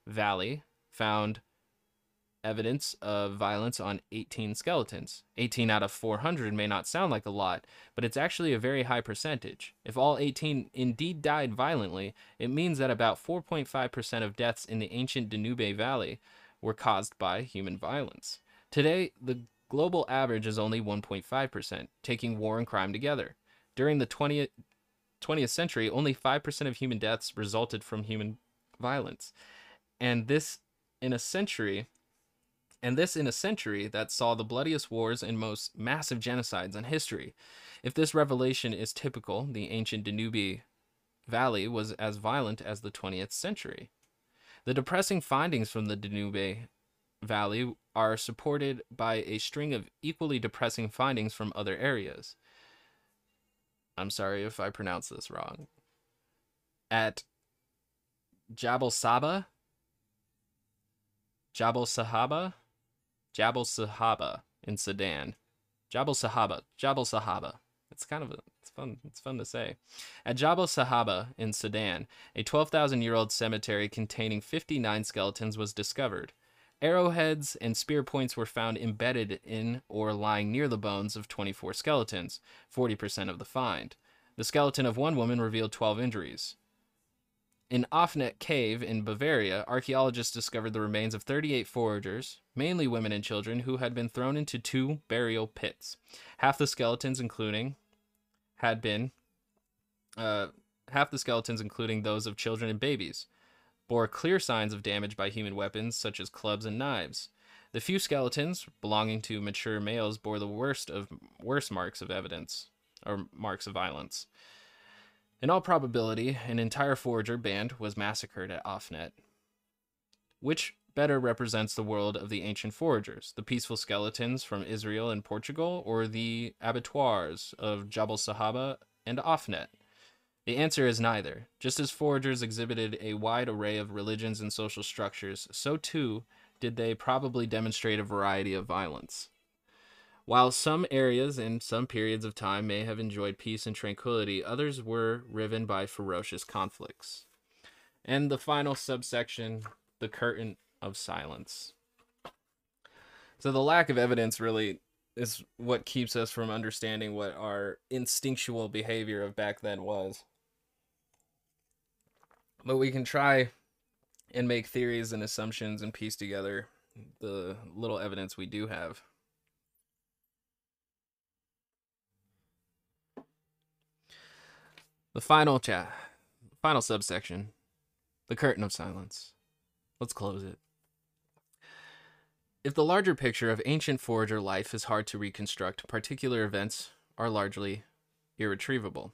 Valley found evidence of violence on 18 skeletons. 18 out of 400 may not sound like a lot, but it's actually a very high percentage. If all 18 indeed died violently, it means that about 4.5% of deaths in the ancient Danube Valley were caused by human violence. Today, the global average is only 1.5%, taking war and crime together. During the 20th, 20th century, only 5% of human deaths resulted from human violence. And this, in a century, and this in a century that saw the bloodiest wars and most massive genocides in history. If this revelation is typical, the ancient Danube Valley was as violent as the 20th century. The depressing findings from the Danube Valley are supported by a string of equally depressing findings from other areas. I'm sorry if I pronounce this wrong. At Jabal Saba, Jabal Sahaba, Jabal Sahaba in Sudan. Jabal Sahaba, Jabal Sahaba. It's kind of a, it's fun. It's fun to say. At Jabal Sahaba in Sudan, a 12,000-year-old cemetery containing 59 skeletons was discovered. Arrowheads and spear points were found embedded in or lying near the bones of 24 skeletons, 40% of the find. The skeleton of one woman revealed 12 injuries. In Ofnet Cave in Bavaria, archaeologists discovered the remains of 38 foragers, mainly women and children, who had been thrown into two burial pits. Half the skeletons, including, had been, uh, half the skeletons, including those of children and babies, bore clear signs of damage by human weapons such as clubs and knives. The few skeletons belonging to mature males bore the worst of worst marks of evidence or marks of violence. In all probability, an entire forager band was massacred at Ofnet. Which better represents the world of the ancient foragers, the peaceful skeletons from Israel and Portugal, or the abattoirs of Jabal Sahaba and Ofnet? The answer is neither. Just as foragers exhibited a wide array of religions and social structures, so too did they probably demonstrate a variety of violence. While some areas and some periods of time may have enjoyed peace and tranquility, others were riven by ferocious conflicts. And the final subsection, the curtain of silence. So the lack of evidence really is what keeps us from understanding what our instinctual behavior of back then was. But we can try and make theories and assumptions and piece together the little evidence we do have. The final chat, final subsection, the curtain of silence. Let's close it. If the larger picture of ancient forager life is hard to reconstruct, particular events are largely irretrievable.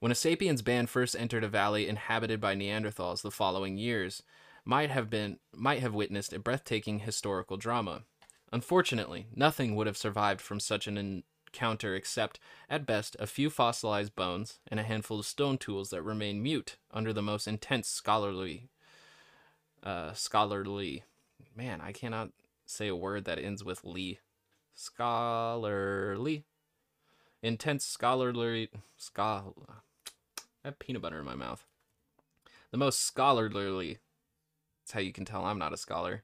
When a sapiens band first entered a valley inhabited by Neanderthals the following years, might have been might have witnessed a breathtaking historical drama. Unfortunately, nothing would have survived from such an encounter except, at best, a few fossilized bones and a handful of stone tools that remain mute under the most intense scholarly uh, scholarly man, I cannot say a word that ends with lee. Scholarly. Intense scholarly schol I have peanut butter in my mouth. The most scholarly that's how you can tell I'm not a scholar.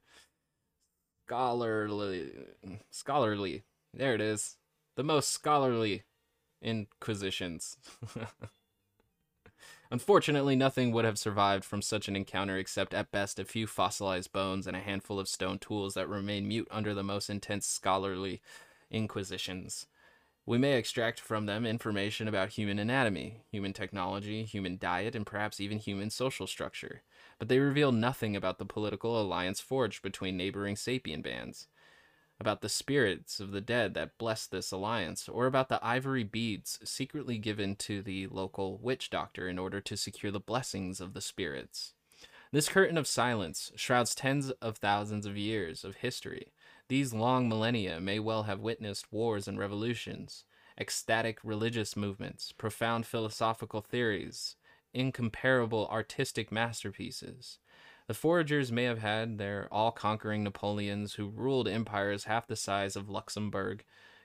Scholarly scholarly. There it is. The most scholarly inquisitions. Unfortunately, nothing would have survived from such an encounter except at best a few fossilized bones and a handful of stone tools that remain mute under the most intense scholarly inquisitions. We may extract from them information about human anatomy, human technology, human diet, and perhaps even human social structure, but they reveal nothing about the political alliance forged between neighboring sapien bands about the spirits of the dead that blessed this alliance, or about the ivory beads secretly given to the local witch doctor in order to secure the blessings of the spirits. This curtain of silence shrouds tens of thousands of years of history. These long millennia may well have witnessed wars and revolutions, ecstatic religious movements, profound philosophical theories, incomparable artistic masterpieces. The foragers may have had their all conquering Napoleons who ruled empires half the size of Luxembourg,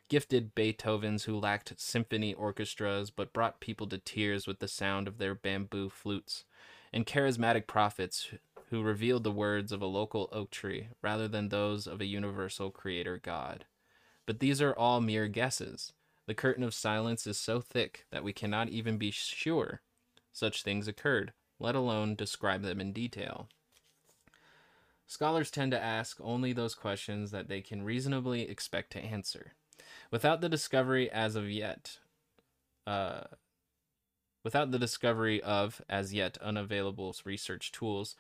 gifted Beethovens who lacked symphony orchestras but brought people to tears with the sound of their bamboo flutes, and charismatic prophets who revealed the words of a local oak tree rather than those of a universal creator God. But these are all mere guesses. The curtain of silence is so thick that we cannot even be sure such things occurred, let alone describe them in detail. Scholars tend to ask only those questions that they can reasonably expect to answer. Without the discovery as of yet, uh, without the discovery of as yet unavailable research tools,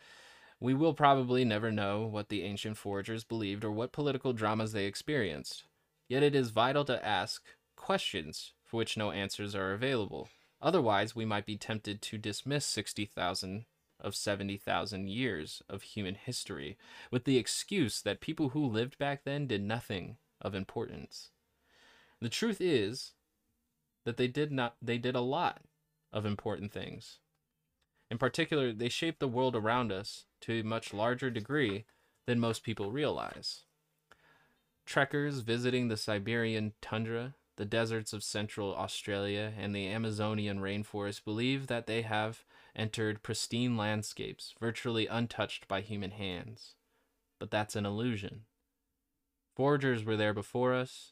we will probably never know what the ancient foragers believed or what political dramas they experienced. Yet it is vital to ask questions for which no answers are available. Otherwise, we might be tempted to dismiss 60,000 of 70,000 years of human history with the excuse that people who lived back then did nothing of importance. The truth is that they did not they did a lot of important things. In particular, they shaped the world around us to a much larger degree than most people realize. Trekkers visiting the Siberian tundra, the deserts of central Australia, and the Amazonian rainforest believe that they have entered pristine landscapes, virtually untouched by human hands. But that's an illusion. Foragers were there before us,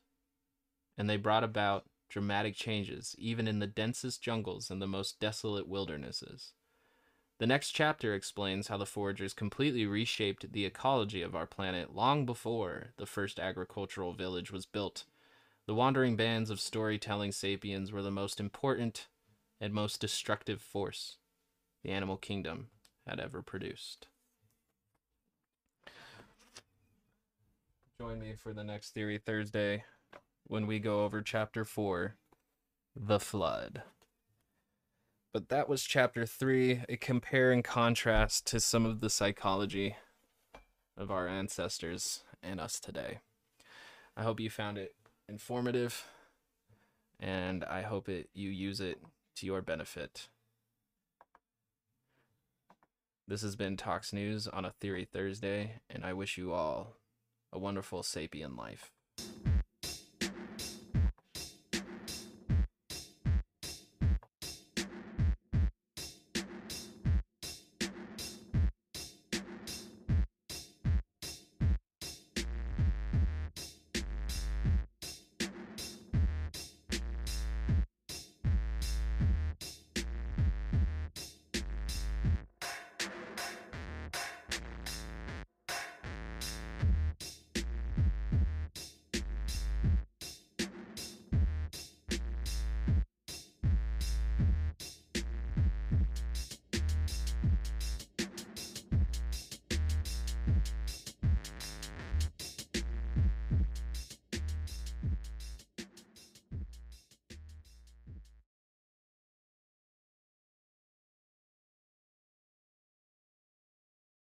and they brought about dramatic changes, even in the densest jungles and the most desolate wildernesses. The next chapter explains how the foragers completely reshaped the ecology of our planet long before the first agricultural village was built. The wandering bands of storytelling sapiens were the most important and most destructive force the animal kingdom had ever produced. Join me for the next Theory Thursday when we go over Chapter 4 The Flood. But that was Chapter 3, a compare and contrast to some of the psychology of our ancestors and us today. I hope you found it informative and I hope it you use it to your benefit. This has been Talks News on a Theory Thursday, and I wish you all a wonderful sapien life.